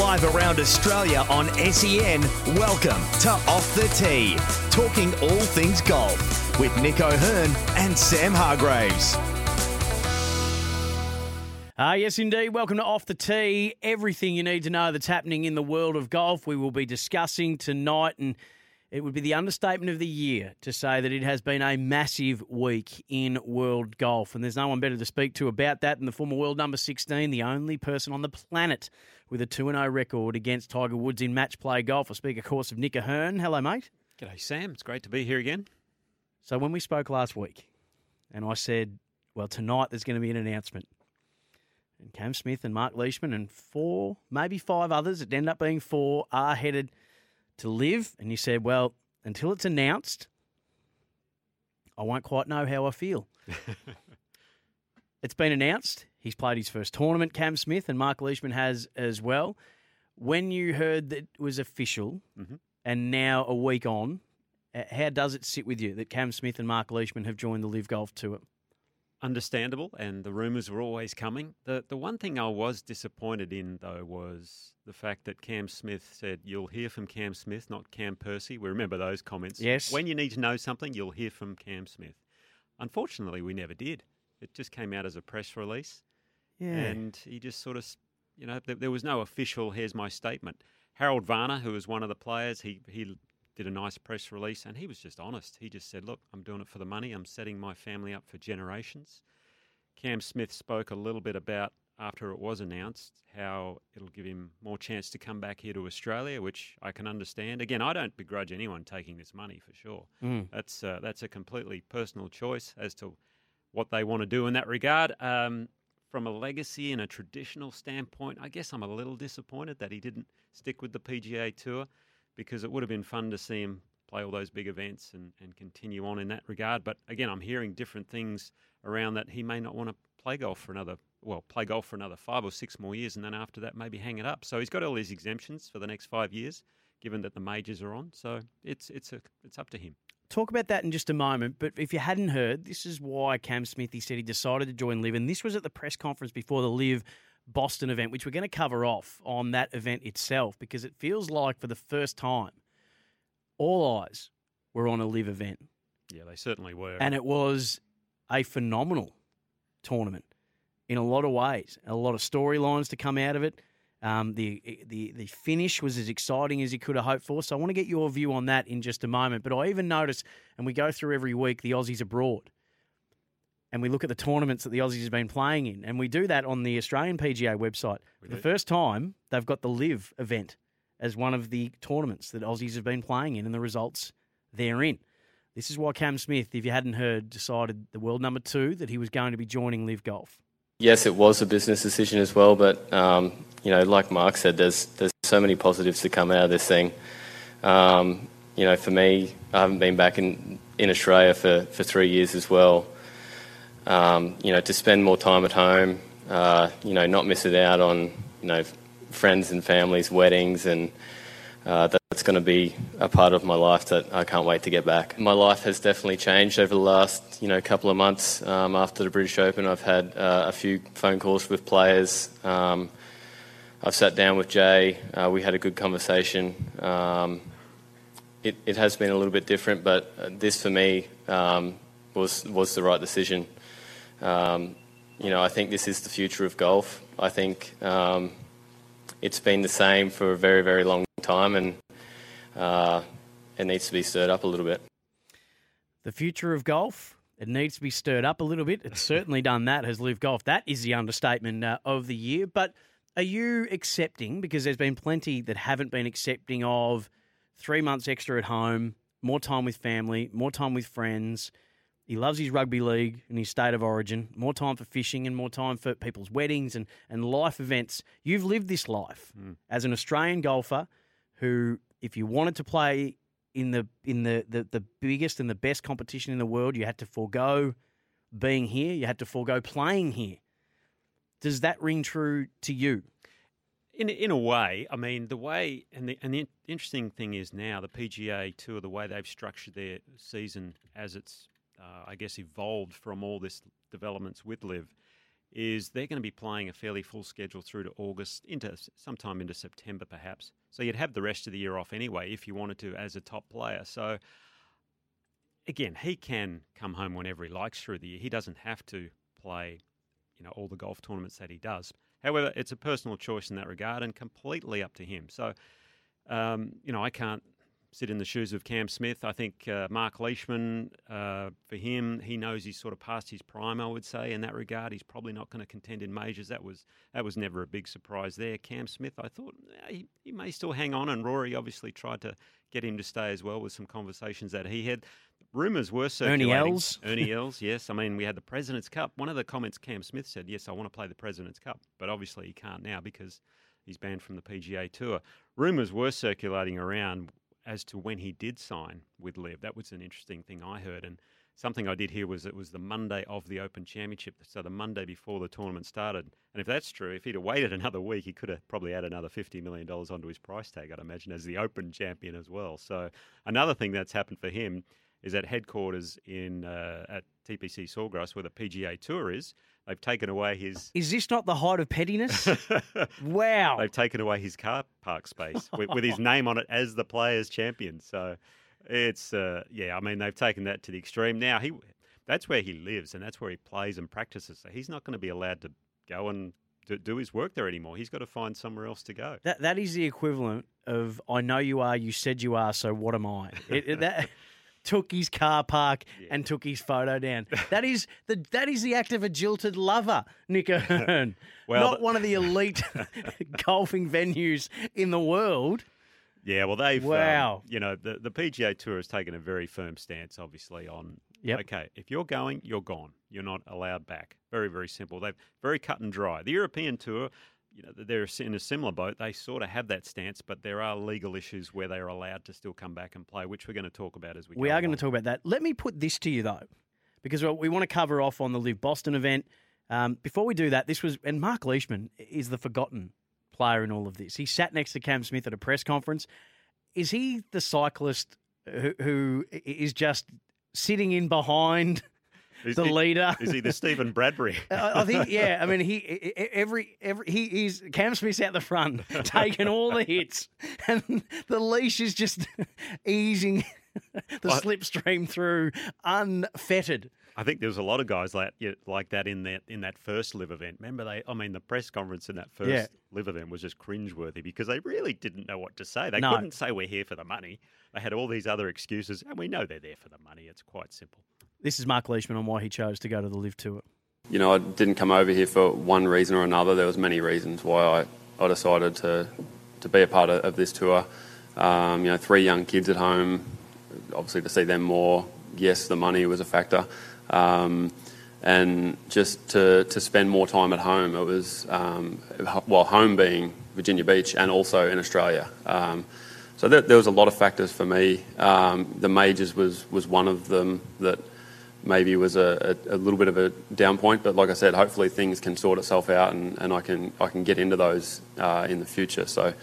Live around Australia on SEN, welcome to Off the Tee, talking all things golf with Nick O'Hern and Sam Hargreaves. Uh, yes, indeed. Welcome to Off the Tee. Everything you need to know that's happening in the world of golf, we will be discussing tonight. And it would be the understatement of the year to say that it has been a massive week in world golf. And there's no one better to speak to about that than the former world number 16, the only person on the planet with a 2 0 record against Tiger Woods in match play golf. I speak, of course, of Nick O'Hern. Hello, mate. G'day, Sam. It's great to be here again. So, when we spoke last week, and I said, well, tonight there's going to be an announcement and Cam Smith and Marc Leishman and four, maybe five others, it ended up being four, are headed to LIV. And you said, well, until it's announced, I won't quite know how I feel. it's been announced. He's played his first tournament, Cam Smith, and Marc Leishman has as well. When you heard that it was official mm-hmm. and now a week on, how does it sit with you that Cam Smith and Marc Leishman have joined the LIV Golf Tour? understandable, and the rumours were always coming. The the one thing I was disappointed in though was the fact that Cam Smith said, "You'll hear from Cam Smith, not Cam Percy." We remember those comments. Yes. When you need to know something, you'll hear from Cam Smith. Unfortunately, we never did. It just came out as a press release. Yeah. And he just sort of, you know, there, there was no official. Here's my statement. Harold Varner, who was one of the players, he he did a nice press release, and he was just honest. He just said, "Look, I'm doing it for the money. I'm setting my family up for generations." Cam Smith spoke a little bit about after it was announced how it'll give him more chance to come back here to Australia, which I can understand. Again, I don't begrudge anyone taking this money for sure. Mm. That's uh, that's a completely personal choice as to what they want to do in that regard. Um, from a legacy and a traditional standpoint, I guess I'm a little disappointed that he didn't stick with the PGA Tour because it would have been fun to see him play all those big events and, and continue on in that regard. But again, I'm hearing different things around that he may not want to play golf for another well, play golf for another five or six more years, and then after that, maybe hang it up. So he's got all his exemptions for the next five years, given that the majors are on. So it's it's a it's up to him. Talk about that in just a moment. But if you hadn't heard, this is why Cam Smith he said he decided to join LIV. and this was at the press conference before the LIV Boston event, which we're going to cover off on that event itself because it feels like for the first time, all eyes were on a LIV event. Yeah, they certainly were, and it was a phenomenal tournament in a lot of ways. A lot of storylines to come out of it. Um, the the the finish was as exciting as you could have hoped for. So I want to get your view on that in just a moment. But I even notice, and we go through every week the Aussies abroad, and we look at the tournaments that the Aussies have been playing in, and we do that on the Australian PGA website. For the first time, they've got the LIV event as one of the tournaments that Aussies have been playing in, and the results therein. This is why Cam Smith, if you hadn't heard, decided the world number two that he was going to be joining LIV Golf. Yes, it was a business decision as well, but um, you know, like Marc said, there's there's so many positives to come out of this thing. Um, you know, for me, I haven't been back in in Australia for, for three years as well. Um, you know, to spend more time at home, uh, you know, not miss it out on you know friends and families, weddings, and uh, that's going to be a part of my life that I can't wait to get back. My life has definitely changed over the last you know couple of months um, after the British Open. I've had uh, a few phone calls with players. Um, I've sat down with Jay. Uh, we had a good conversation. Um, it, it, has been a little bit different, but uh, this for me um, was was the right decision. Um, you know, I think this is the future of golf. I think um, it's been the same for a very, very long time, and uh, it needs to be stirred up a little bit. The future of golf. It needs to be stirred up a little bit. It's certainly done that, has LIV Golf. That is the understatement uh, of the year. But are you accepting, because there's been plenty that haven't been accepting of three months extra at home, more time with family, more time with friends? He loves his rugby league and his state of origin, more time for fishing and more time for people's weddings and, and life events. You've lived this life as an Australian golfer who, if you wanted to play in the in the, the, the biggest and the best competition in the world, you had to forego being here, you had to forego playing here. Does that ring true to you? In in a way, I mean the way and the and the interesting thing is now the PGA Tour, the way they've structured their season as it's, uh, I guess, evolved from all this developments with LIV, is they're going to be playing a fairly full schedule through to August, into sometime into September perhaps. So you'd have the rest of the year off anyway if you wanted to as a top player. So again, he can come home whenever he likes through the year. He doesn't have to play, you know, all the golf tournaments that he does. However, it's a personal choice in that regard and completely up to him. So, um, you know, I can't sit in the shoes of Cam Smith. I think uh, Marc Leishman, uh, for him, he knows he's sort of past his prime. I would say in that regard, he's probably not going to contend in majors. That was that was never a big surprise there. Cam Smith, I thought he, he may still hang on, and Rory obviously tried to get him to stay as well with some conversations that he had. Rumours were circulating. Ernie Els. Ernie Els, yes. I mean, we had the President's Cup. One of the comments Cam Smith said, yes, I want to play the President's Cup, but obviously he can't now because he's banned from the PGA Tour. Rumours were circulating around as to when he did sign with Liv. That was an interesting thing I heard. And something I did hear was it was the Monday of the Open Championship, so the Monday before the tournament started. And if that's true, if he'd have waited another week, he could have probably added another $50 million onto his price tag, I'd imagine, as the Open champion as well. So another thing that's happened for him is at headquarters in uh, at TPC Sawgrass, where the PGA Tour is. They've taken away his. Is this not the height of pettiness? wow. They've taken away his car park space with, with his name on it as the players' champion. So it's uh, yeah. I mean, they've taken that to the extreme. Now he, that's where he lives and that's where he plays and practices. So he's not going to be allowed to go and do, do his work there anymore. He's got to find somewhere else to go. That that is the equivalent of I know you are, you said you are, so what am I? It, it- that took his car park and took his photo down. That is the that is the act of a jilted lover, Nick O'Hern. Well, Not one of the elite golfing venues in the world. Yeah, well, they've um, Wow. you know the the PGA Tour has taken a very firm stance, obviously, on Yep. okay, if you're going, you're gone. You're not allowed back. Very very simple. They've very cut and dry. The European Tour. You know, they're in a similar boat. They sort of have that stance, but there are legal issues where they are allowed to still come back and play, which we're going to talk about as we. We go are going to talk about that. Let me put this to you though, because we want to cover off on the Live Boston event. Um, before we do that, this was and Marc Leishman is the forgotten player in all of this. He sat next to Cam Smith at a press conference. Is he the cyclist who, who is just sitting in behind Is the he- leader? Is he the Steven Bradbury? I I think, yeah. I mean, he every every he is Cam Smith's out the front, taking all the hits, and the leash is just easing the slipstream through unfettered. I think there was a lot of guys like like that in that in that first LIV event. Remember they? I mean, the press conference in that first Yeah. LIV event was just cringeworthy because they really didn't know what to say. They No. couldn't say we're here for the money. They had all these other excuses, and we know they're there for the money. It's quite simple. This is Marc Leishman on why he chose to go to the LIV Tour. You know, I didn't come over here for one reason or another. There was many reasons why I, I decided to to be a part of, of this tour. Um, you know, three young kids at home. Obviously, to see them more. Yes, the money was a factor, um, and just to to spend more time at home. It was um, well, home being Virginia Beach and also in Australia. Um, so there, there was a lot of factors for me. Um, the majors was was one of them that maybe was a, a, a little bit of a down point, but like I said, hopefully things can sort itself out and, and I can I can get into those uh, in the future. So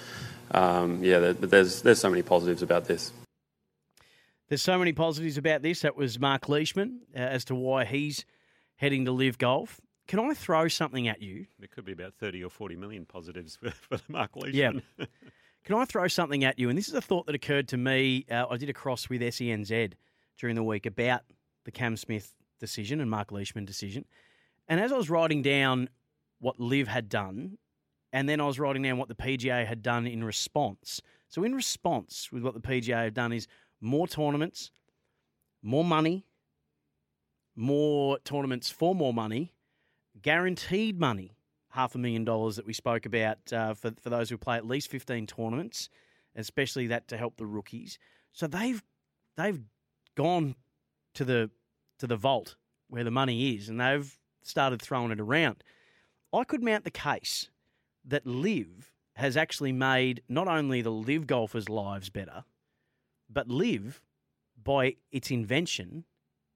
um, yeah, there, there's there's so many positives about this. There's so many positives about this. That was Marc Leishman uh, as to why he's heading to LIV Golf. Can I throw something at you? There could be about thirty or forty million positives for, for Marc Yeah. Leishman. Can I throw something at you? And this is a thought that occurred to me. Uh, I did a cross with SENZ during the week about the Cam Smith decision and Marc Leishman decision. And as I was writing down what Liv had done, and then I was writing down what the PGA had done in response. So, in response with what the PGA have done is more tournaments, more money, more tournaments for more money, guaranteed money, half a million dollars that we spoke about uh, for for those who play at least fifteen tournaments, especially that to help the rookies. So they've they've gone to the to the vault where the money is, and they've started throwing it around. I could mount the case that LIV has actually made not only the LIV golfers' lives better, but LIV by its invention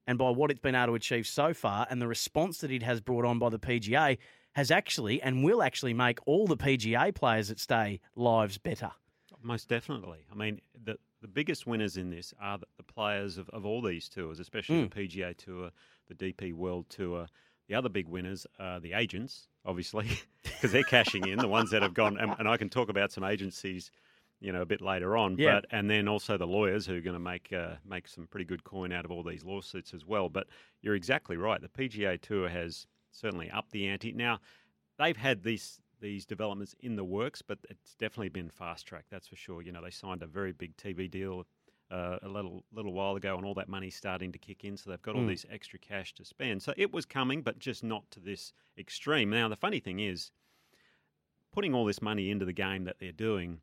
and by what it's been able to achieve so far and the response that it has brought on by the PGA has actually and will actually make all the PGA players that stay lives better. Most definitely. I mean, the the biggest winners in this are the, players of, of all these tours, especially Mm. the PGA Tour, the DP World Tour. The other big winners are the agents, obviously, because they're cashing in. The ones that have gone, and, and I can talk about some agencies, you know, a bit later on. Yeah. But and then also the lawyers who are going to make uh, make some pretty good coin out of all these lawsuits as well. But you're exactly right. The PGA Tour has certainly upped the ante. Now they've had these these developments in the works, but it's definitely been fast track. That's for sure. You know, they signed a very big TV deal uh, a little little while ago, and all that money's starting to kick in. So they've got all Mm. this extra cash to spend. So it was coming, but just not to this extreme. Now the funny thing is, putting all this money into the game that they're doing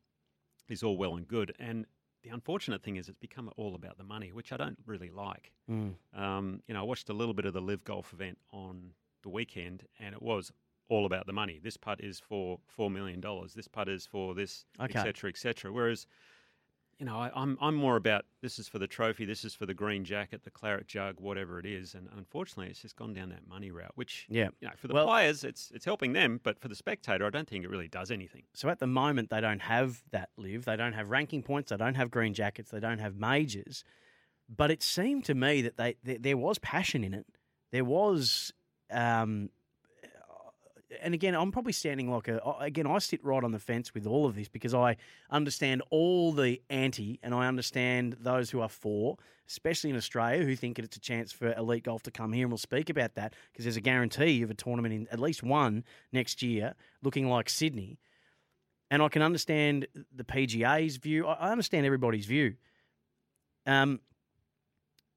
is all well and good, and the unfortunate thing is it's become all about the money, which I don't really like. Mm. Um, you know, I watched a little bit of the LIV Golf event on the weekend, and it was all about the money. This putt is for four million dollars. This putt is for this, Okay. etc. cetera, et cetera. Whereas, you know, I, I'm I'm more about this is for the trophy, this is for the green jacket, the claret jug, whatever it is. And unfortunately, it's just gone down that money route, which Yeah. you know, for the Well- players, it's it's helping them, but for the spectator, I don't think it really does anything. So at the moment, they don't have that live. They don't have ranking points. They don't have green jackets. They don't have majors. But it seemed to me that they there, there was passion in it. There was, um, and again, I'm probably standing like a. Again, I sit right on the fence with all of this because I understand all the anti, and I understand those who are for, especially in Australia, who think it's a chance for elite golf to come here, and we'll speak about that because there's a guarantee of a tournament in at least one next year, looking like Sydney and I can understand the PGA's view. I understand everybody's view. Um,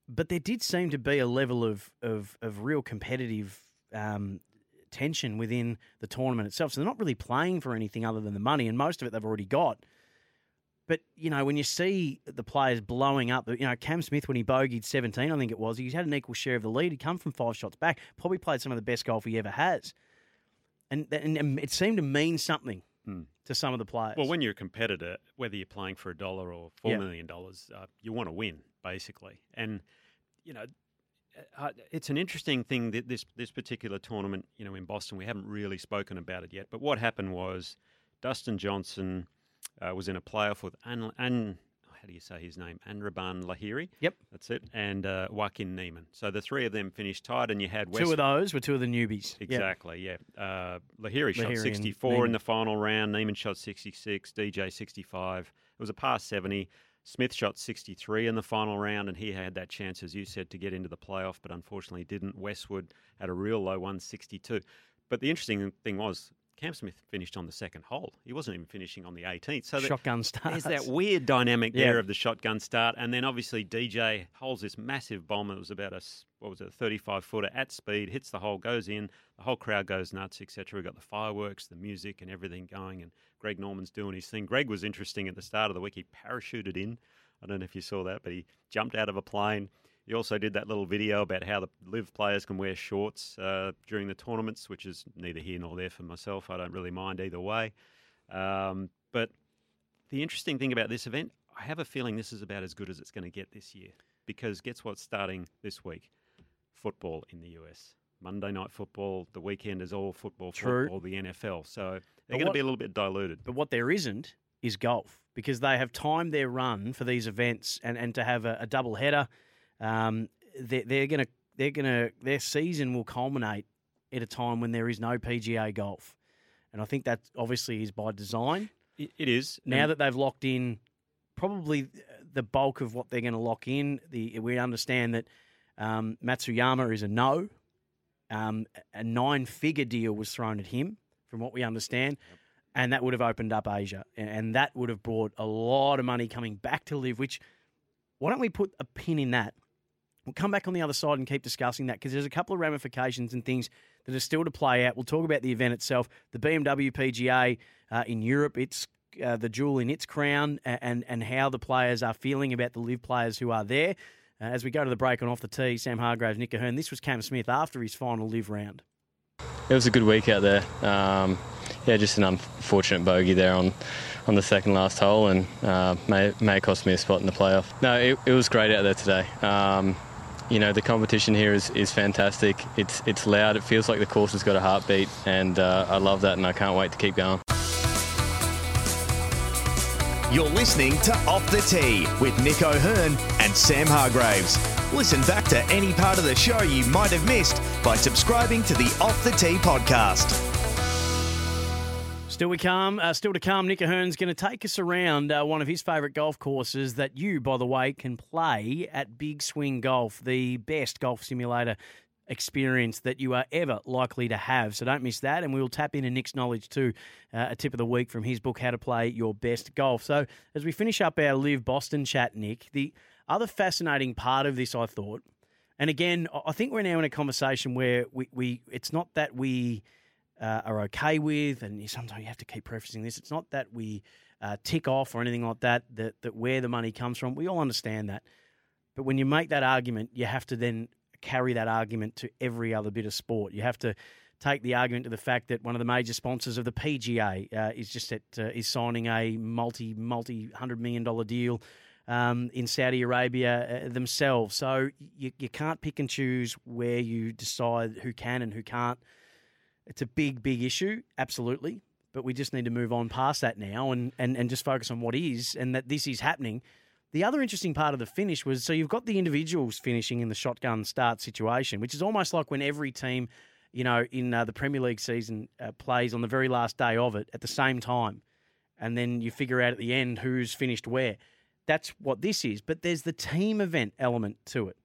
but there did seem to be a level of of, of real competitive um, tension within the tournament itself. So they're not really playing for anything other than the money, and most of it they've already got. But you know, when you see the players blowing up, you know, Cam Smith when he bogeyed seventeen, I think it was, he had an equal share of the lead. He'd come from five shots back, probably played some of the best golf he ever has, and and, and it seemed to mean something Hmm. to some of the players. Well, when you're a competitor, whether you're playing for a dollar or four Yeah. million dollars, uh, you want to win basically. And you know, uh, it's an interesting thing that this this particular tournament, you know, in Boston, we haven't really spoken about it yet. But what happened was, Dustin Johnson uh, was in a playoff with An, An how do you say his name? Anirban Lahiri. Yep. That's it. And uh, Joaquin Niemann. So the three of them finished tied, and you had West two of those were two of the newbies. Yep. Exactly, yeah. Uh, Lahiri shot Lahiri and 64 in the final round. Niemann shot 66. DJ 65. It was a pass 70. Smith shot 63 in the final round, and he had that chance, as you said, to get into the playoff, but unfortunately didn't. Westwood had a real low 162. But the interesting thing was, Cam Smith finished on the second hole. He wasn't even finishing on the 18th. So Shotgun start. there's that weird dynamic there of the shotgun start, and then obviously DJ holds this massive bomb. It was about a what was it, a 35 footer at speed, hits the hole, goes in. The whole crowd goes nuts, etc. We've got the fireworks, the music, and everything going. And Greg Norman's doing his thing. Greg was interesting at the start of the week. He parachuted in. I don't know if you saw that, but he jumped out of a plane. He also did that little video about how the LIV players can wear shorts uh, during the tournaments, which is neither here nor there for myself. I don't really mind either way. Um, but the interesting thing about this event, I have a feeling this is about as good as it's going to get this year because guess what's starting this week? Football in the US. Monday night football, the weekend is all football, True. football, the NFL. So they're going to be a little bit diluted. But what there isn't is golf because they have timed their run for these events and, and to have a, a double header. Um, they're, they're going to they're going to their season will culminate at a time when there is no PGA golf, and I think that obviously is by design. It, it is Now and- that they've locked in probably the bulk of what they're going to lock in, the we understand that um, Matsuyama is a no. Um, a nine-figure deal was thrown at him, from what we understand, and that would have opened up Asia, and, and that would have brought a lot of money coming back to LIV. Which, why don't we put a pin in that? We'll come back on the other side and keep discussing that because there's a couple of ramifications and things that are still to play out. We'll talk about the event itself, the BMW PGA uh, in Europe. It's uh, the jewel in its crown, and and how the players are feeling about the LIV players who are there. Uh, as we go to the break on off the tee, Sam Hargreaves, Nick O'Hern. This was Cam Smith after his final live round. It was a good week out there. Um, yeah, just an unfortunate bogey there on on the second last hole, and uh, may may cost me a spot in the playoff. No, it, it was great out there today. Um, you know, the competition here is, is fantastic. It's it's loud. It feels like the course has got a heartbeat, and uh, I love that, and I can't wait to keep going. You're listening to Off the Tee with Nick O'Hern and Sam Hargreaves. Listen back to any part of the show you might have missed by subscribing to the Off the Tee podcast. Still we come. Uh, still to come. Nick O'Hern's going to take us around uh, one of his favourite golf courses that you, by the way, can play at Big Swing Golf, the best golf simulator experience that you are ever likely to have. So don't miss that. And we will tap into Nick's knowledge too, uh, a tip of the week from his book, How to Play Your Best Golf. So as we finish up our LIV Boston chat, Nick, the other fascinating part of this, I thought, and again, I think we're now in a conversation where we, we it's not that we uh, are okay with, and sometimes you have to keep prefacing this, it's not that we uh, tick off or anything like that, that, that where the money comes from. We all understand that. But when you make that argument, you have to then carry that argument to every other bit of sport. You have to take the argument to the fact that one of the major sponsors of the PGA uh, is just at, uh, is signing a multi multi hundred million dollar deal um, in Saudi Arabia uh, themselves. So you, you can't pick and choose where you decide who can and who can't. It's a big big issue, absolutely. But we just need to move on past that now and, and, and just focus on what is and that this is happening. The other interesting part of the finish was so you've got the individuals finishing in the shotgun start situation, which is almost like when every team, you know, in uh, the Premier League season uh, plays on the very last day of it at the same time. And then you figure out at the end who's finished where. That's what this is. But there's the team event element to it.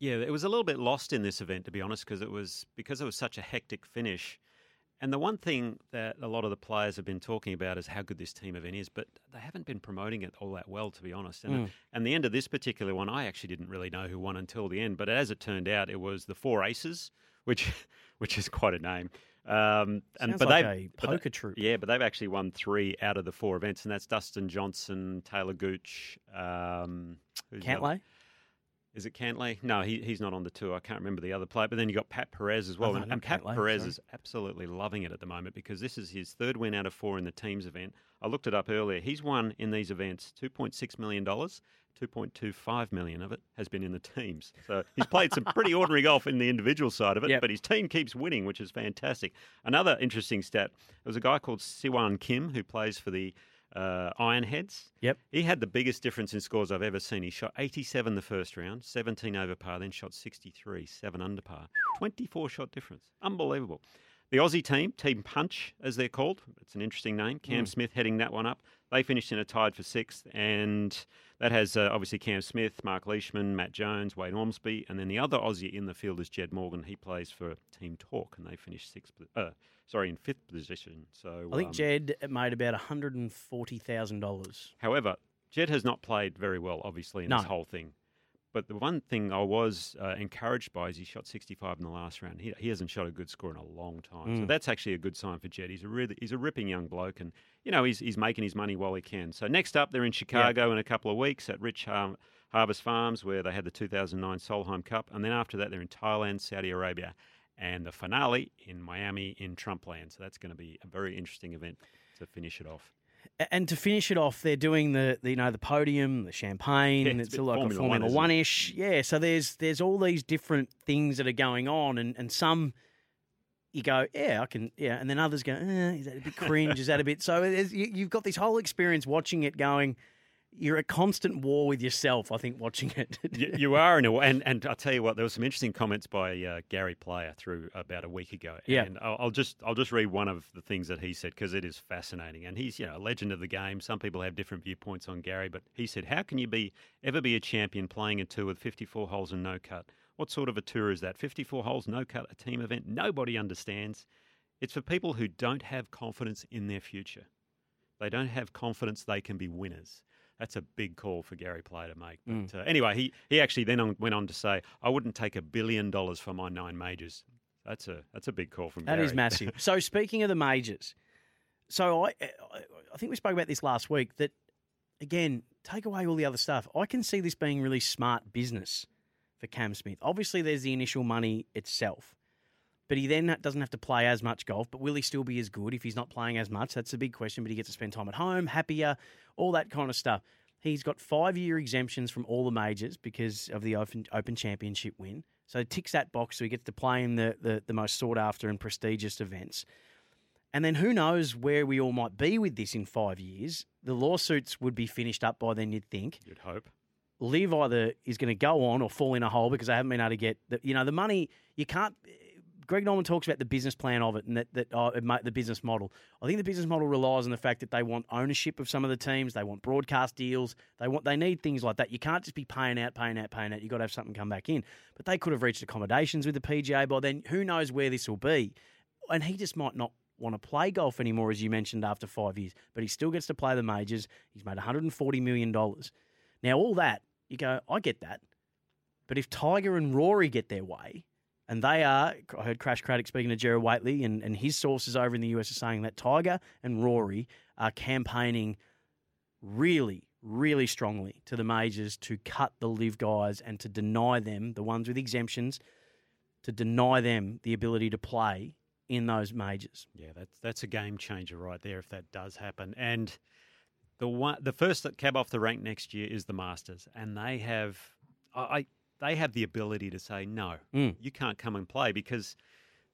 Yeah, it was a little bit lost in this event, to be honest, because it was because it was such a hectic finish. And the one thing that a lot of the players have been talking about is how good this team event is, but they haven't been promoting it all that well, to be honest. And, Mm. and the end of this particular one, I actually didn't really know who won until the end. But as it turned out, it was the Four Aces, which which is quite a name. Um, and Sounds but like they a but poker troupe. yeah, but they've actually won three out of the four events, and that's Dustin Johnson, Taylor Gooch, um, who's the other- Cantlay? Is it Cantlay? No, he, he's not on the tour. I can't remember the other player. But then you got Pat Perez as well. Oh, and and Pat Cantlay, Perez sorry. is absolutely loving it at the moment because this is his third win out of four in the teams event. I looked it up earlier. He's won in these events $2.6 million. 2.25 million of it has been in the teams. So he's played some pretty ordinary golf in the individual side of it, Yep. but his team keeps winning, which is fantastic. Another interesting stat there was a guy called Si Woo Kim who plays for the uh, Ironheads. Yep. He had the biggest difference in scores I've ever seen. He shot 87 the first round, 17 over par, then shot 63, 7 under par. 24 shot difference. Unbelievable. The Aussie team, Team Punch, as they're called, it's an interesting name. Cam Mm. Smith heading that one up. They finished in a tied for sixth, and that has uh, obviously Cam Smith, Marc Leishman, Matt Jones, Wade Ormsby, and then the other Aussie in the field is Jed Morgan. He plays for Team Torque, and they finished sixth. Uh, sorry, in fifth position. So I think um, Jed made about $140,000. However, Jed has not played very well, obviously, in No. this whole thing. But the one thing I was uh, encouraged by is he shot 65 in the last round. He, he hasn't shot a good score in a long time, so Mm. that's actually a good sign for Jed. He's a really he's a ripping young bloke, and you know he's he's making his money while he can. So next up, they're in Chicago in a couple of weeks at Rich Har- Harvest Farms, where they had the 2009 Solheim Cup, and then after that, they're in Thailand, Saudi Arabia, and the finale in Miami in Trump land. So that's going to be a very interesting event to finish it off. And to finish it off, they're doing the, the you know the podium, the champagne, Yeah, and it's it's like Formula a Formula? One ish. Yeah, so there's there's all these different things that are going on, and, and some you go, yeah, I can, yeah, and then others go, eh, is that a bit cringe? is that a bit? So you, you've got this whole experience watching it, going, you're at constant war with yourself. I think watching it. you, you are in a way, and, and I'll tell you what, there were some interesting comments by uh, Gary Player through about a week ago. Yeah. and I'll, I'll just I'll just read one of the things that he said because it is fascinating, and he's you know a legend of the game. Some people have different viewpoints on Gary, but he said, "How can you be ever be a champion playing a tour with 54 holes and no cut? What sort of a tour is that? 54 holes, no cut, a team event? Nobody understands. It's for people who don't have confidence in their future. They don't have confidence they can be winners." That's a big call for Gary Player to make. But Mm. uh, anyway, he, he actually then on, went on to say, "I wouldn't take a billion dollars for my nine majors." That's a that's a big call from That Gary. is massive. so speaking of the majors, so I, I I think we spoke about this last week. That again, take away all the other stuff. I can see this being really smart business for Cam Smith. Obviously, there's the initial money itself, but he then doesn't have to play as much golf. But will he still be as good if he's not playing as much? That's a big question. But he gets to spend time at home, happier, all that kind of stuff. He's got five year exemptions from all the majors because of the Open, open Championship win. So he ticks that box so he gets to play in the, the, the most sought after and prestigious events. And then who knows where we all might be with this in five years. The lawsuits would be finished up by then, you'd think. You'd hope. Liv either is going to go on or fall in a hole because they haven't been able to get the, you know the money. You can't. Greg Norman talks about the business plan of it and that that uh, the business model. I think the business model relies on the fact that they want ownership of some of the teams. They want broadcast deals. They want they need things like that. You can't just be paying out, paying out, paying out. You've got to have something come back in. But they could have reached accommodations with the PGA by then. Who knows where this will be? And he just might not want to play golf anymore, as you mentioned, after five years. But he still gets to play the majors. He's made 140 million dollars. Now all that you go, I get that. But if Tiger and Rory get their way, and they are, I heard Crash Craddock speaking to Gerard Whateley, and, and his sources over in the US are saying that Tiger and Rory are campaigning really, really strongly to the majors to cut the live guys and to deny them, the ones with exemptions, to deny them the ability to play in those majors. Yeah, that's that's a game changer right there if that does happen. And the one, the first that cab off the rank next year is the Masters, and they have, I they have the ability to say no, Mm. you can't come and play because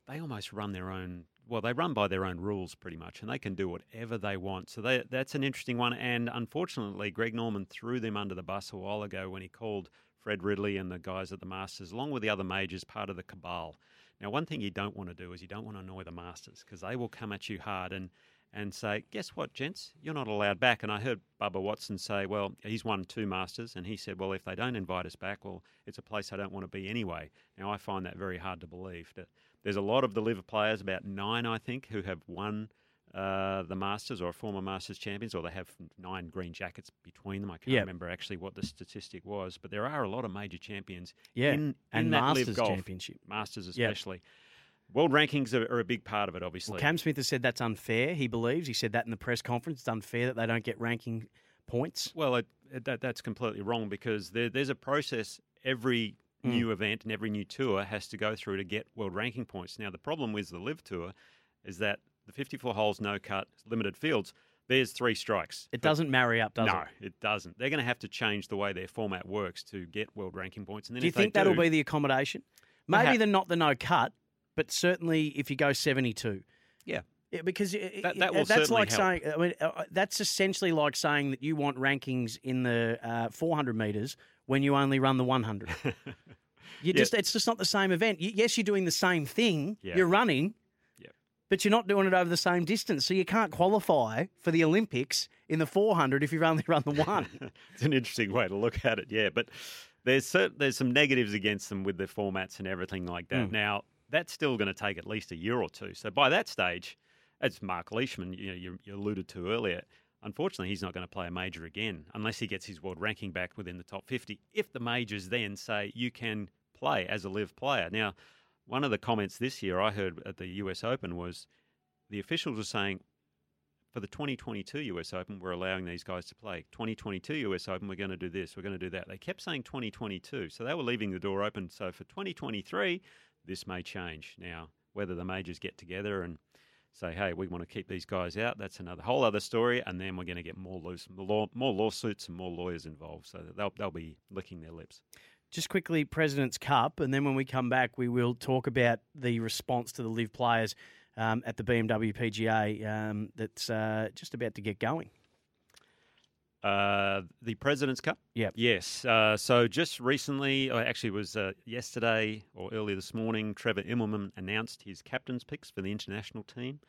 they almost run their own. Well, they run by their own rules pretty much, and they can do whatever they want. So they, that's an interesting one. And unfortunately, Greg Norman threw them under the bus a while ago when he called Fred Ridley and the guys at the Masters, along with the other majors, part of the cabal. Now, one thing you don't want to do is you don't want to annoy the Masters because they will come at you hard and and say, guess what, gents, you're not allowed back. And I heard Bubba Watson say, well, he's won two Masters, and he said, well, if they don't invite us back, well, it's a place I don't want to be anyway. Now, I find that very hard to believe. That there's a lot of the liver players, about nine, I think, who have won uh, the Masters or former Masters champions, or they have nine green jackets between them. I can't Yep. remember actually what the statistic was, but there are a lot of major champions Yeah, in, and in that live Masters golf, championship. Masters Yep. World rankings are, are a big part of it, obviously. Well, Cam Smith has said that's unfair. He believes he said that in the press conference. It's unfair that they don't get ranking points. Well, it, it, that that's completely wrong because there, there's a process every Mm. new event and every new tour has to go through to get world ranking points. Now, the problem with the LIV Tour is that the 54 holes, no cut, limited fields. There's three strikes. It doesn't marry up, does no, it? No, it doesn't. They're going to have to change the way their format works to get world ranking points. And then Do you think that'll be the accommodation? Maybe the not the no cut, but certainly if you go seventy-two. Yeah. Yeah, because That- it- that will that's like help. saying I mean, uh, that's essentially like saying that you want rankings in the uh, 400 meters when you only run the 100. You Yeah. just it's just not the same event. Y- yes, you're doing the same thing. Yeah. You're running. Yeah. But you're not doing it over the same distance, so you can't qualify for the Olympics in the 400 if you've only run the one. it's an interesting way to look at it, yeah. But there's cert- there's some negatives against them with the formats and everything like that. Mm. Now that's still going to take at least a year or two. So by that stage, as Marc Leishman, you know, you, you alluded to earlier, unfortunately he's not going to play a major again unless he gets his world ranking back within the top 50. If the majors then say you can play as a LIV player. Now, one of the comments this year I heard at the US Open was the officials were saying for the 2022 US Open, we're allowing these guys to play. 2022 US Open, we're going to do this, we're going to do that. They kept saying 2022, so they were leaving the door open. So for 2023, this may change. Now, whether the majors get together and say, hey, we want to keep these guys out, that's another whole other story. And then we're going to get more, loose, more lawsuits and more lawyers involved. So they'll, they'll be licking their lips. Just quickly, President's Cup, and then when we come back, we will talk about the response to the LIV players um, at the BMW PGA um, that's uh, just about to get going. Uh, the President's Cup? Yep. Yes. Uh, so just recently, or actually it was uh, yesterday or earlier this morning, Trevor Immelman announced his captain's picks for the international team.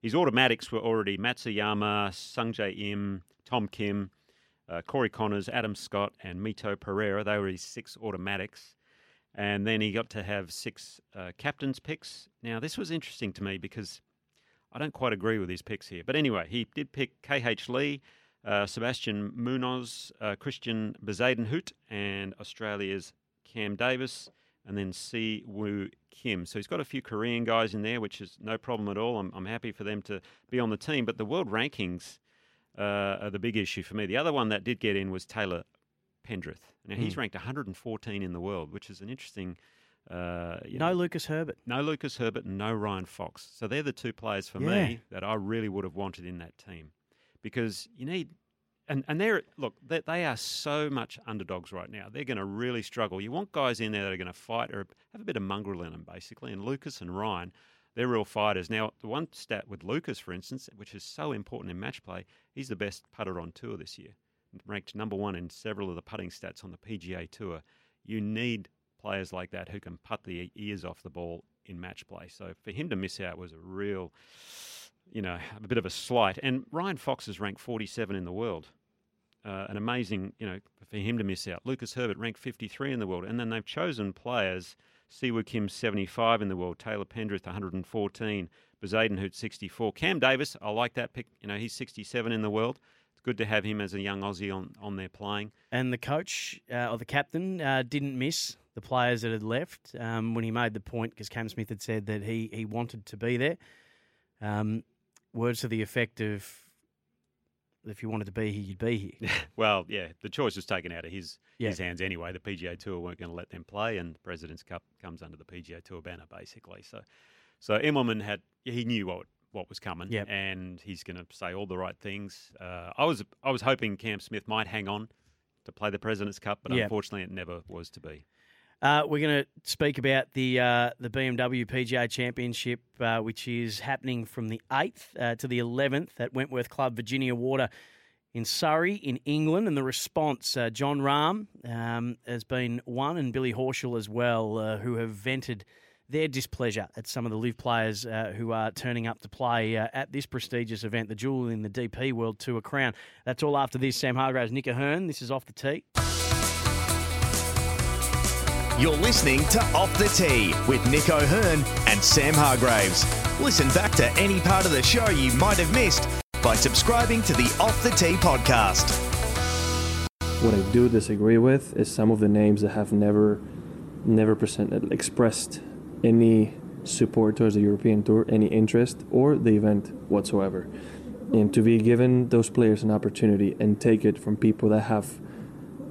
His automatics were already Matsuyama, Sungjae Im, Tom Kim, uh, Corey Conners, Adam Scott, and Mito Pereira. They were his six automatics. And then he got to have six uh, captain's picks. Now, this was interesting to me because I don't quite agree with his picks here. But anyway, he did pick KH Lee, uh, Sebastian Munoz, uh, Christiaan Bezuidenhout, and Australia's Cam Davis, and then Si Woo Kim. So he's got a few Korean guys in there, which is no problem at all. I'm, I'm happy for them to be on the team. But the world rankings uh, are the big issue for me. The other one that did get in was Taylor Pendrith. Now he's Mm. ranked 114 in the world, which is an interesting. Uh, you No know, Lucas Herbert. no Lucas Herbert, and no Ryan Fox. So they're the two players for Yeah. me that I really would have wanted in that team, because you need, and and they're look they, they are so much underdogs right now. They're going to really struggle. You want guys in there that are going to fight or have a bit of mongrel in them, basically. And Lucas and Ryan, they're real fighters. Now the one stat with Lucas, for instance, which is so important in match play, he's the best putter on tour this year, ranked number one in several of the putting stats on the PGA Tour. You need players like that who can putt the ears off the ball in match play. So for him to miss out was a real, you know, a bit of a slight. And Ryan Fox is ranked 47 in the world. Uh, an amazing, you know, for him to miss out. Lucas Herbert ranked 53 in the world. And then they've chosen players. Si Woo Kim 75 in the world. Taylor Pendrith 114. Bezuidenhout 64. Cam Davis, I like that pick. You know, he's 67 in the world. It's good to have him as a young Aussie on, on there playing. And the coach uh, or the captain uh, didn't miss the players that had left um, when he made the point because Cam Smith had said that he, he wanted to be there. Um, words to the effect of, if you wanted to be here, you'd be here. Well, yeah, the choice was taken out of his Yeah. his hands anyway. The PGA Tour weren't going to let them play, and the President's Cup comes under the PGA Tour banner, basically. So, so Immelman had he knew what what was coming, Yep. and he's going to say all the right things. Uh, I was I was hoping Cam Smith might hang on to play the President's Cup, but Yep. unfortunately, it never was to be. Uh, we're going to speak about the uh, the BMW PGA Championship, uh, which is happening from the 8th uh, to the 11th at Wentworth Club, Virginia Water in Surrey, in England. And the response, uh, Jon Rahm um, has been one, and Billy Horschel as well, uh, who have vented their displeasure at some of the LIV players uh, who are turning up to play uh, at this prestigious event, the jewel in the DP World Tour crown. That's all after this. Sam Hargreaves, Nick O'Hern. This is Off the Tee. You're listening to Off the Tee with Nick O'Hern and Sam Hargreaves. Listen back to any part of the show you might have missed by subscribing to the Off the Tee podcast. What I do disagree with is some of the names that have never, never presented, expressed any support towards the European Tour, any interest or the event whatsoever. And to be given those players an opportunity and take it from people that have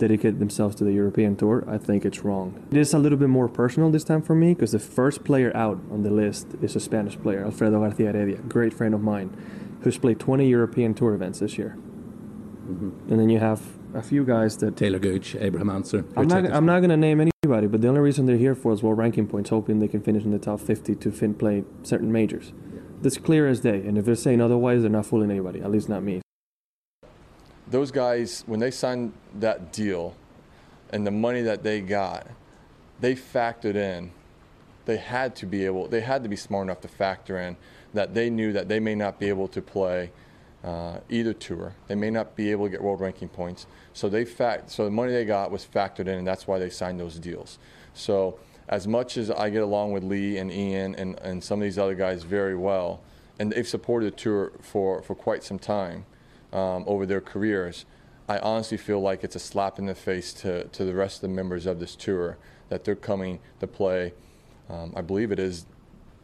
dedicated themselves to the European Tour, I think it's wrong. It is a little bit more personal this time for me because the first player out on the list is a Spanish player, Alfredo Garcia Heredia, great friend of mine, who's played 20 European Tour events this year. Mm-hmm. And then you have a few guys that Taylor Gooch, Abraham Ancer. I'm not. I'm not going to name anybody, but the only reason they're here for is world ranking points, hoping they can finish in the top 50 to fin play certain majors. That's clear as day. And if they're saying otherwise, they're not fooling anybody. At least not me. Those guys when they signed that deal and the money that they got they factored in. They had to be able they had to be smart enough to factor in that they knew that they may not be able to play uh, either tour. They may not be able to get world ranking points. So they fact so the money they got was factored in and that's why they signed those deals. So as much as i get along with lee and ian and, and some of these other guys very well and they've supported the tour for, for quite some time um, over their careers, I honestly feel like it's a slap in the face to, to the rest of the members of this tour that they're coming to play. Um, I believe it is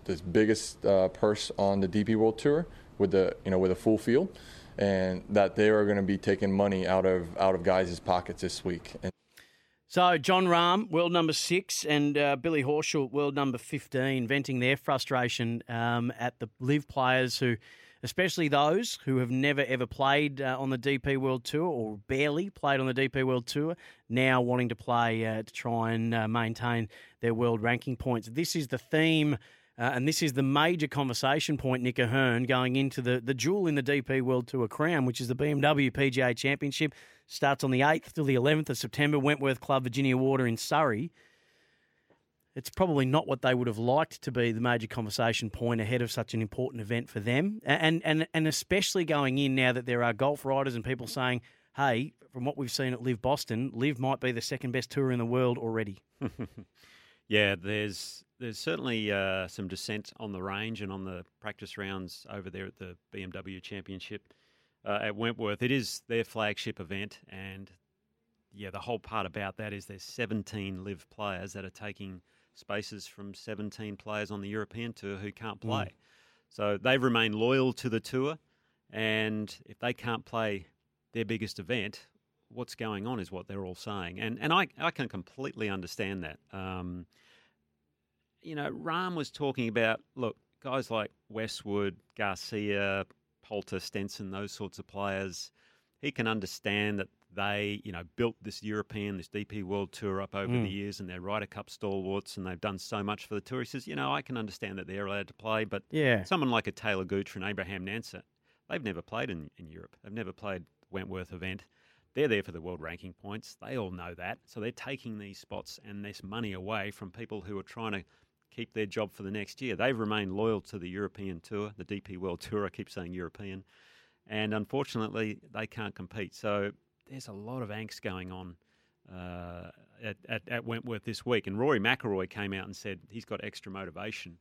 the biggest uh, purse on the DP World Tour with the you know with a full field, and that they are going to be taking money out of out of guys' pockets this week. And So Jon Rahm, world number six, and uh, Billy Horschel, world number fifteen, venting their frustration um, at the LIV players who, especially those who have never ever played uh, on the DP World Tour or barely played on the DP World Tour, now wanting to play uh, to try and uh, maintain their world ranking points. This is the theme. Uh, and this is the major conversation point, Nick O'Hern, going into the, the jewel in the DP World Tour crown, which is the BMW PGA Championship. Starts on the 8th till the 11th of September, Wentworth Club, Virginia Water in Surrey. It's probably not what they would have liked to be the major conversation point ahead of such an important event for them. And, and, and especially going in now that there are golf riders and people saying, hey, from what we've seen at LIV Boston, LIV might be the second best tour in the world already. Yeah, there's there's certainly uh, some dissent on the range and on the practice rounds over there at the BMW Championship. uh, at Wentworth. It is their flagship event, and yeah, the whole part about that is there's 17 LIV players that are taking spaces from 17 players on the European tour who can't play. Mm. So they've remained loyal to the tour, and if they can't play their biggest event, what's going on is what they're all saying, and and I I can completely understand that. Um, you know, Rahm was talking about look guys like Westwood, Garcia, Poulter, Stenson, those sorts of players. He can understand that they, you know, built this European, this DP World Tour up over Mm. the years, and they're Ryder Cup stalwarts, and they've done so much for the tour. He says, you know, I can understand that they're allowed to play, but Yeah. someone like a Taylor Gooch and Abraham Ancer, they've never played in, in Europe. They've never played Wentworth event. They're there for the world ranking points. They all know that. So they're taking these spots and this money away from people who are trying to keep their job for the next year. They've remained loyal to the European Tour, the DP World Tour. I keep saying European. And unfortunately, they can't compete. So there's a lot of angst going on uh, at, at, at Wentworth this week. And Rory McIlroy came out and said he's got extra motivation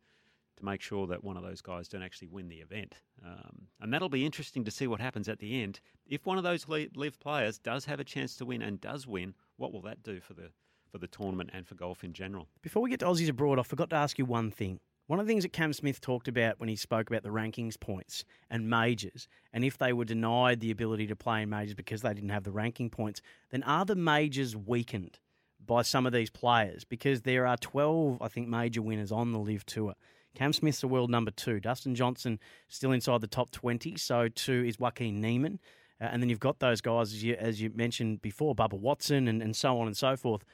to make sure that one of those guys don't actually win the event. Um, and that'll be interesting to see what happens at the end. If one of those LIV players does have a chance to win and does win, what will that do for the for the tournament and for golf in general? Before we get to Aussies abroad, I forgot to ask you one thing. One of the things that Cam Smith talked about when he spoke about the rankings points and majors, and if they were denied the ability to play in majors because they didn't have the ranking points, then are the majors weakened by some of these players? Because there are 12, I think, major winners on the LIV Tour. Cam Smith's the world number two. Dustin Johnson still inside the top 20. So two is Joaquin Niemann. Uh, and then you've got those guys, as you, as you mentioned before, Bubba Watson and, and so on and so forth.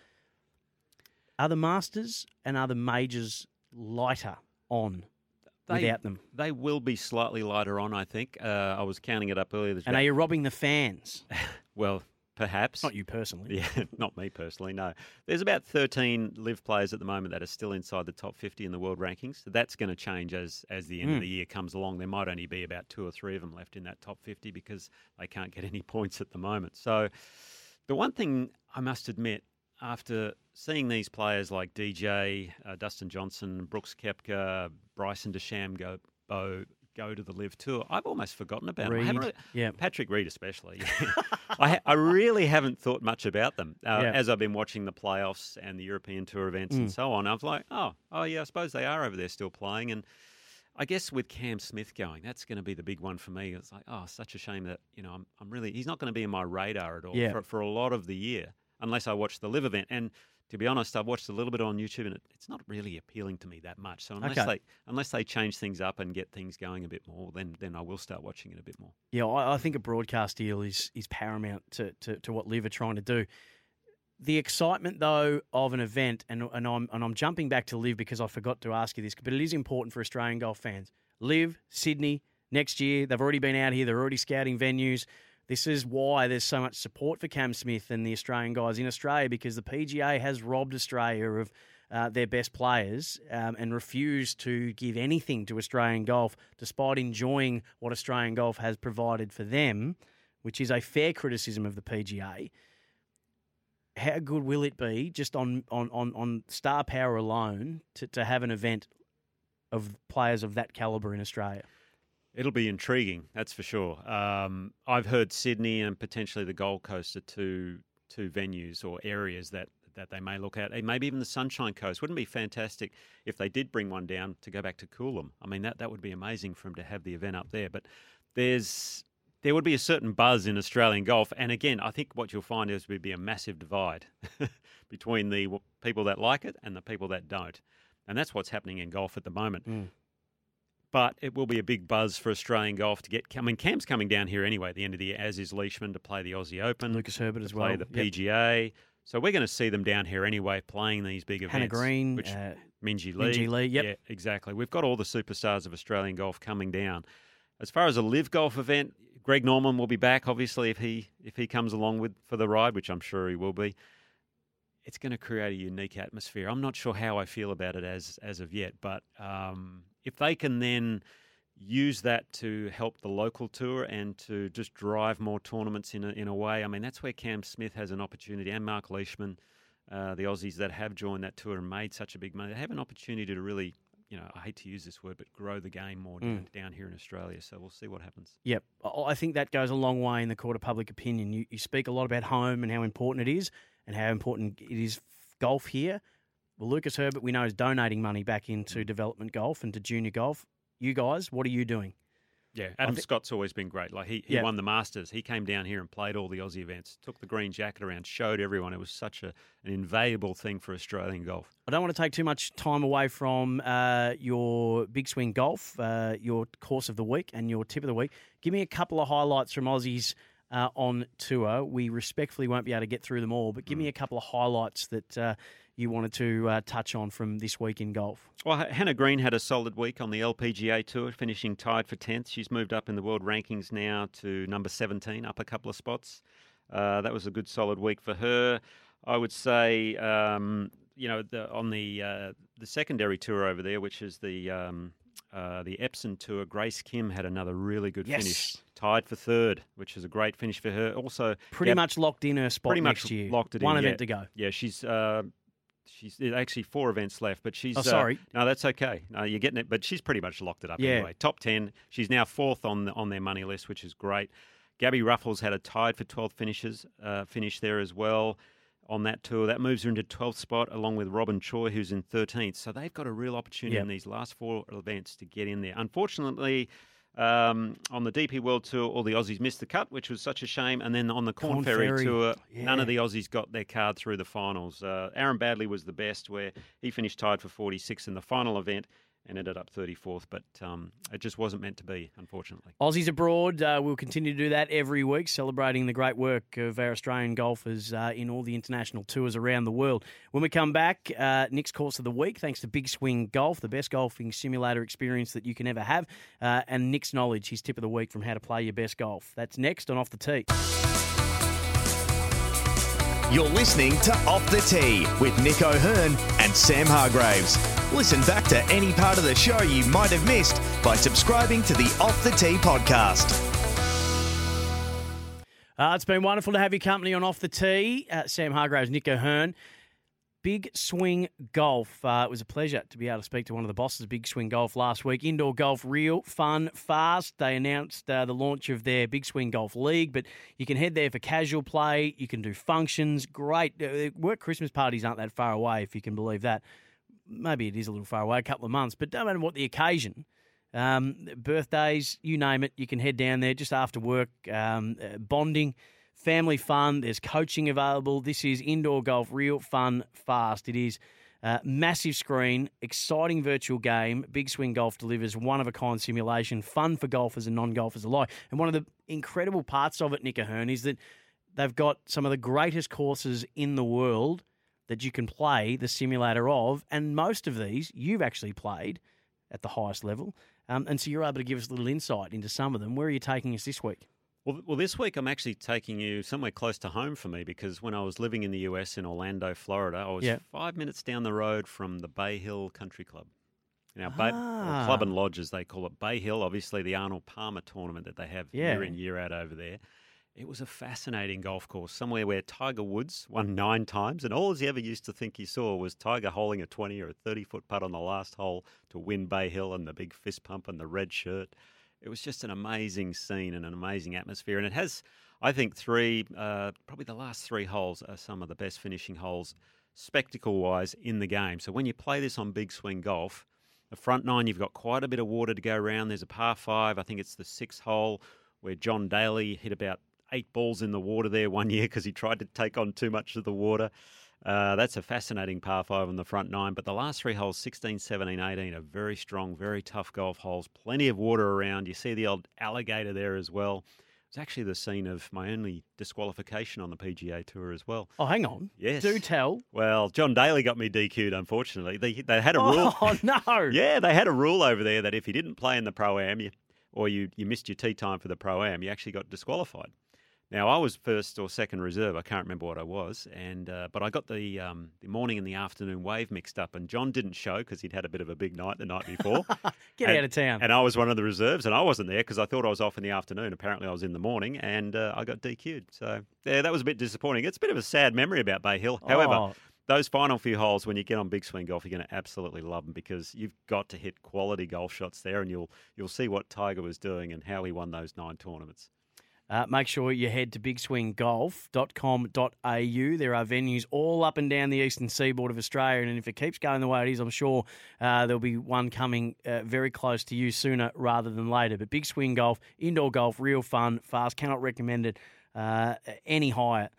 Are the Masters and are the majors lighter on They- without them? They will be slightly lighter on, I think. Uh, I was counting it up earlier. There's And are you robbing the fans? well, perhaps. Not you personally. Yeah, not me personally, no. There's about 13 LIV players at the moment that are still inside the top 50 in the world rankings. So that's going to change as, as the end Mm. of the year comes along. There might only be about two or three of them left in that top 50 because they can't get any points at the moment. So the one thing I must admit, after seeing these players like DJ, uh, Dustin Johnson, Brooks Koepka, Bryson DeChambeau go, to the LIV Tour, I've almost forgotten about them. I really- yeah. Patrick Reed especially. I, ha- I really haven't thought much about them uh, Yeah. as I've been watching the playoffs and the European Tour events Mm. and so on. I was like, oh, oh yeah, I suppose they are over there still playing. And I guess with Cam Smith going, that's going to be the big one for me. It's like, oh, such a shame that you know I'm, I'm really he's not going to be in my radar at all Yeah. for, for a lot of the year unless I watch the LIV event. And to be honest, I've watched a little bit on YouTube, and it, it's not really appealing to me that much. So unless Okay. they unless they change things up and get things going a bit more, then then I will start watching it a bit more. Yeah, I, I think a broadcast deal is is paramount to, to, to what LIV are trying to do. The excitement, though, of an event, and, and I'm and I'm jumping back to LIV because I forgot to ask you this, but it is important for Australian golf fans. LIV Sydney next year. They've already been out here. They're already scouting venues. This is why there's so much support for Cam Smith and the Australian guys in Australia because the PGA has robbed Australia of uh, their best players um, and refused to give anything to Australian golf, despite enjoying what Australian golf has provided for them, which is a fair criticism of the PGA. How good will it be just on, on, on, on star power alone to, to have an event of players of that caliber in Australia? It'll be intriguing, that's for sure. Um, I've heard Sydney and potentially the Gold Coast are two two venues or areas that, that they may look at. Maybe even the Sunshine Coast. Wouldn't be fantastic if they did bring one down to go back to Coolum? I mean, that, that would be amazing for them to have the event up there. But there's there would be a certain buzz in Australian golf, and again, I think what you'll find is would be a massive divide between the people that like it and the people that don't, and that's what's happening in golf at the moment but it will be a big buzz for Australian golf to get. I mean, Cam's coming down here anyway at the end of the year, as is Leishman to play the Aussie Open, Lucas Herbert as play well. the Yep. PGA. So we're going to see them down here anyway, playing these big events. Hannah Green, which uh, Minjee Lee, Minjee Lee, yep. yeah, exactly. We've got all the superstars of Australian golf coming down. As far as a LIV golf event, Greg Norman will be back, obviously, if he if he comes along with for the ride, which I'm sure he will be. It's going to create a unique atmosphere. I'm not sure how I feel about it as as of yet, but um, if they can then use that to help the local tour and to just drive more tournaments in a, in a way. I mean, that's where Cam Smith has an opportunity, and Mark Leishman, uh, the Aussies that have joined that tour and made such a big money. They have an opportunity to really you know, I hate to use this word, but grow the game more Mm. down, down here in Australia. So we'll see what happens. Yep. I- I think that goes a long way in the court of public opinion. You, you speak a lot about home and how important it is and how important it is golf here. Well, Lucas Herbert, we know, is donating money back into development golf and to junior golf. You guys, what are you doing? Yeah, Adam thi- Scott's always been great. Like he, he Yeah. won the Masters. He came down here and played all the Aussie events. Took the green jacket around, showed everyone. It was such a, an invaluable thing for Australian golf. I don't want to take too much time away from uh, your big swing golf, uh, your course of the week, and your tip of the week. Give me a couple of highlights from Aussies uh, on tour. We respectfully won't be able to get through them all, but give me a couple of highlights that uh, you wanted to uh, touch on from this week in golf. Well, Hannah Green had a solid week on the LPGA Tour, finishing tied for 10th. She's moved up in the world rankings now to number 17, up a couple of spots. Uh, that was a good, solid week for her. I would say, um, you know, the, on the uh, the secondary tour over there, which is the um, uh, the Epsom Tour, Grace Kim had another really good Yes. finish, tied for third, which is a great finish for her. Also, Pretty yeah, much locked in her spot pretty next much year. locked it One in. event yeah. to go. Yeah, she's uh, she's actually four events left, but she's Oh, uh, sorry. no, that's okay. No, you're getting it, but she's pretty much locked it up Yeah. anyway. Top ten. She's now fourth on the, on their money list, which is great. Gabby Ruffles had a tied for 12 finishes uh, finish there as well on that tour. That moves her into 12th spot along with Robyn Choi, who's in 13th. So they've got a real opportunity Yep. in these last four events to get in there. Unfortunately. Um, on the DP World Tour, all the Aussies missed the cut, which was such a shame. And then on the Corn, Corn Ferry, Ferry, Tour, none of the Aussies got their card through the finals. Uh, Aaron Baddeley was the best, where he finished tied for 46 in the final event and ended up 34th. But um, it just wasn't meant to be, unfortunately. Aussies abroad, uh, we'll continue to do that every week, celebrating the great work of our Australian golfers uh, in all the international tours around the world. When we come back, uh, Nick's course of the week, thanks to Big Swing Golf, the best golfing simulator experience that you can ever have, uh, and Nick's knowledge, his tip of the week from how to play your best golf. That's next on Off the Tee. You're listening to Off the Tee with Nick O'Hern and Sam Hargreaves. Listen back to any part of the show you might have missed by subscribing to the Off the Tee podcast. Uh, it's been wonderful to have your company on Off the Tee. Uh, Sam Hargreaves, Nick O'Hern. Big Swing Golf. Uh, it was a pleasure to be able to speak to one of the bosses of Big Swing Golf last week. Indoor golf, real fun, fast. They announced uh, the launch of their Big Swing Golf League, but you can head there for casual play. You can do functions. Great. Uh, work Christmas parties aren't that far away, if you can believe that. Maybe it is a little far away, a couple of months, but don't matter what the occasion. Um, birthdays, you name it, you can head down there just after work. Um, uh, bonding, family fun. There's coaching available. This is indoor golf, real fun, fast. It is massive screen, exciting virtual game. Big Swing Golf delivers one of a kind simulation, fun for golfers and non golfers alike. And one of the incredible parts of it, Nick O'Hern, is that they've got some of the greatest courses in the world that you can play the simulator of. And most of these you've actually played at the highest level. Um, and so you're able to give us a little insight into some of them. Where are you taking us this week? Well, well, this week I'm actually taking you somewhere close to home for me because when I was living in the US in Orlando, Florida, I was Yeah. five minutes down the road from the Bay Hill Country Club. Now, Ah. or Club and Lodge, as they call it, Bay Hill, obviously the Arnold Palmer tournament that they have Yeah. year in, year out over there. It was a fascinating golf course, somewhere where Tiger Woods won nine times, and all he ever used to think he saw was Tiger holding a 20 or a 30 foot putt on the last hole to win Bay Hill and the big fist pump and the red shirt. It was just an amazing scene and an amazing atmosphere. And it has, I think, three, uh, probably the last three holes are some of the best finishing holes, spectacle wise, in the game. So when you play this on big swing golf, the front nine, you've got quite a bit of water to go around. There's a par five, I think it's the sixth hole, where John Daly hit about eight balls in the water there one year because he tried to take on too much of the water. Uh, that's a fascinating par five on the front nine. But the last three holes, 16, 17, 18, are very strong, very tough golf holes. Plenty of water around. You see the old alligator there as well. It's actually the scene of my only disqualification on the PGA Tour as well. Oh, hang on. Yes. Do tell. Well, John Daly got me DQ'd, unfortunately. They, they had a rule. Oh, no. Yeah, they had a rule over there that if you didn't play in the Pro Am, you, or you, you missed your tee time for the Pro Am, you actually got disqualified. Now I was first or second reserve. I can't remember what I was, and uh, but I got the um, the morning and the afternoon wave mixed up, and John didn't show because he'd had a bit of a big night the night before. Get And- out of town. And I was one of the reserves, and I wasn't there because I thought I was off in the afternoon. Apparently, I was in the morning, and uh, I got DQ'd. So yeah, that was a bit disappointing. It's a bit of a sad memory about Bay Hill. However, Oh. those final few holes when you get on big swing golf, you're going to absolutely love them because you've got to hit quality golf shots there, and you'll you'll see what Tiger was doing and how he won those nine tournaments. Uh, make sure you head to bigswinggolf.com.au. There are venues all up and down the eastern seaboard of Australia, and if it keeps going the way it is, I'm sure uh, there'll be one coming uh, very close to you sooner rather than later. But Big Swing Golf, indoor golf, real fun, fast. Cannot recommend it uh, any higher.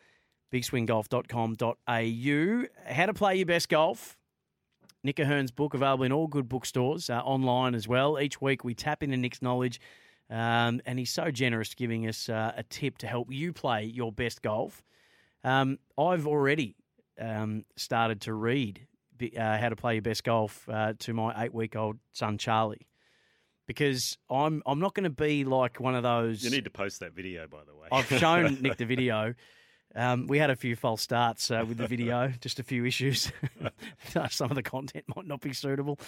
Bigswinggolf.com.au. How to play your best golf. Nick O'Hern's book available in all good bookstores, uh, online as well. Each week we tap into Nick's knowledge, um, and he's so generous giving us uh, a tip to help you play your best golf. Um, I've already um, started to read uh, how to play your best golf uh, to my eight-week-old son Charlie, because I'm I'm not going to be like one of those. You need to post that video, by the way. I've shown Nick the video. Um, we had a few false starts uh, with the video, just a few issues. Some of the content might not be suitable,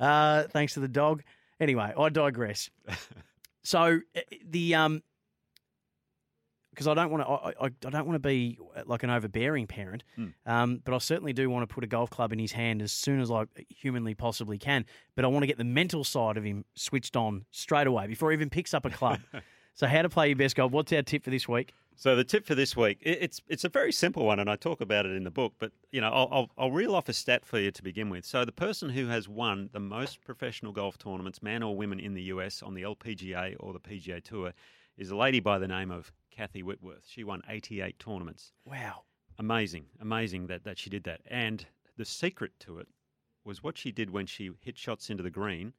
uh, thanks to the dog. Anyway, I digress. So uh, the um, because I don't want to, I, I, I don't want to be like an overbearing parent, Hmm. um, but I certainly do want to put a golf club in his hand as soon as I humanly possibly can. But I want to get the mental side of him switched on straight away before he even picks up a club. so, how to play your best golf? What's our tip for this week? So the tip for this week, it's it's a very simple one, and I talk about it in the book. But you know, I'll, I'll I'll reel off a stat for you to begin with. So the person who has won the most professional golf tournaments, man or women, in the US on the LPGA or the PGA Tour, is a lady by the name of Kathy Whitworth. She won 88 tournaments. Wow. Amazing, amazing that that she did that. And the secret to it was what she did when she hit shots into the green.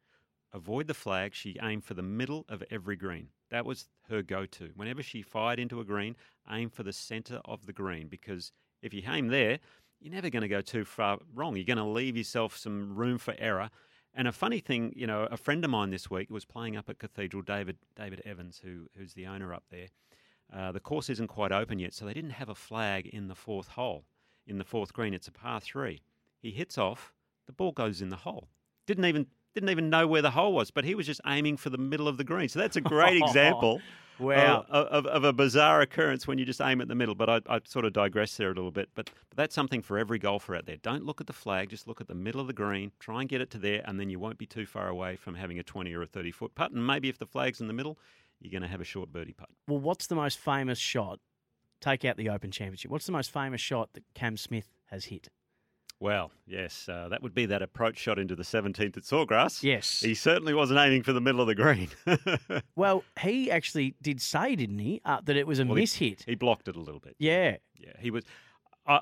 Avoid the flag. She aimed for the middle of every green. That was her go to. Whenever she fired into a green, aim for the centre of the green because if you aim there, you're never going to go too far wrong. You're going to leave yourself some room for error. And a funny thing, you know, a friend of mine this week was playing up at Cathedral, David David Evans, who who's the owner up there. Uh, the course isn't quite open yet, so they didn't have a flag in the fourth hole. In the fourth green, it's a par three. He hits off, the ball goes in the hole. Didn't even didn't even know where the hole was, but he was just aiming for the middle of the green. So that's a great example. Wow. Of, of, of a bizarre occurrence when you just aim at the middle. But I, I sort of digress there a little bit. But, but that's something for every golfer out there. Don't look at the flag, just look at the middle of the green. Try and get it to there, and then you won't be too far away from having a 20 or a 30 foot putt. And maybe if the flag's in the middle, you're going to have a short birdie putt. Well, what's the most famous shot? Take out the Open Championship. What's the most famous shot that Cam Smith has hit? Well, yes, uh, that would be that approach shot into the 17th at Sawgrass. Yes. He certainly wasn't aiming for the middle of the green. Well, he actually did say, didn't he, uh, that it was a Well, he- miss hit. He blocked it a little bit. Yeah. Yeah, he was. I,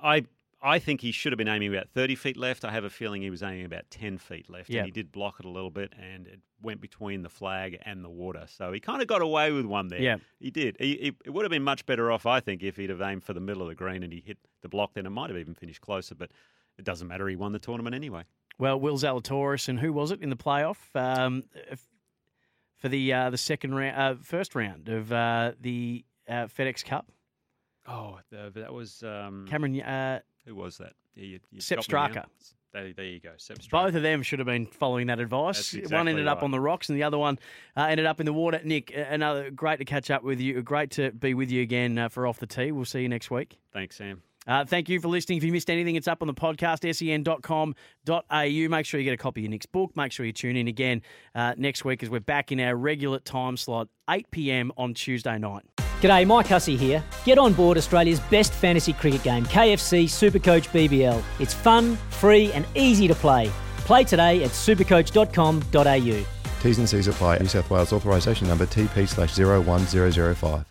I I think he should have been aiming about thirty feet left. I have a feeling he was aiming about ten feet left, Yeah. and he did block it a little bit, and it went between the flag and the water. So he kind of got away with one there. Yeah. he did. He, he, it would have been much better off, I think, if he'd have aimed for the middle of the green and he hit the block. Then it might have even finished closer, but it doesn't matter. He won the tournament anyway. Well, Will Zalatoris and who was it in the playoff um, for the uh, the second round, uh, first round of uh, the uh, FedEx Cup? Oh, the, that was um, Cameron, uh, Who was that? Yeah, you, you Sepp got. Straka. There, there you go. Sepp Straka. both of them should have been following that advice. That's one exactly ended up on the rocks, and the other one uh, ended up in the water. Nick, uh, another great to catch up with you. Great to be with you again uh, for off the tee. We'll see you next week. Thanks, Sam. Uh, thank you for listening. If you missed anything, it's up on the podcast, sen.com.au. Make sure you get a copy of Nick's book. Make sure you tune in again uh, next week as we're back in our regular time slot, 8 p.m. on Tuesday night. G'day, Mike Hussey here. Get on board Australia's best fantasy cricket game, KFC Supercoach BBL. It's fun, free, and easy to play. Play today at supercoach.com.au. T's and C's apply. New South Wales authorisation number TP slash 01005.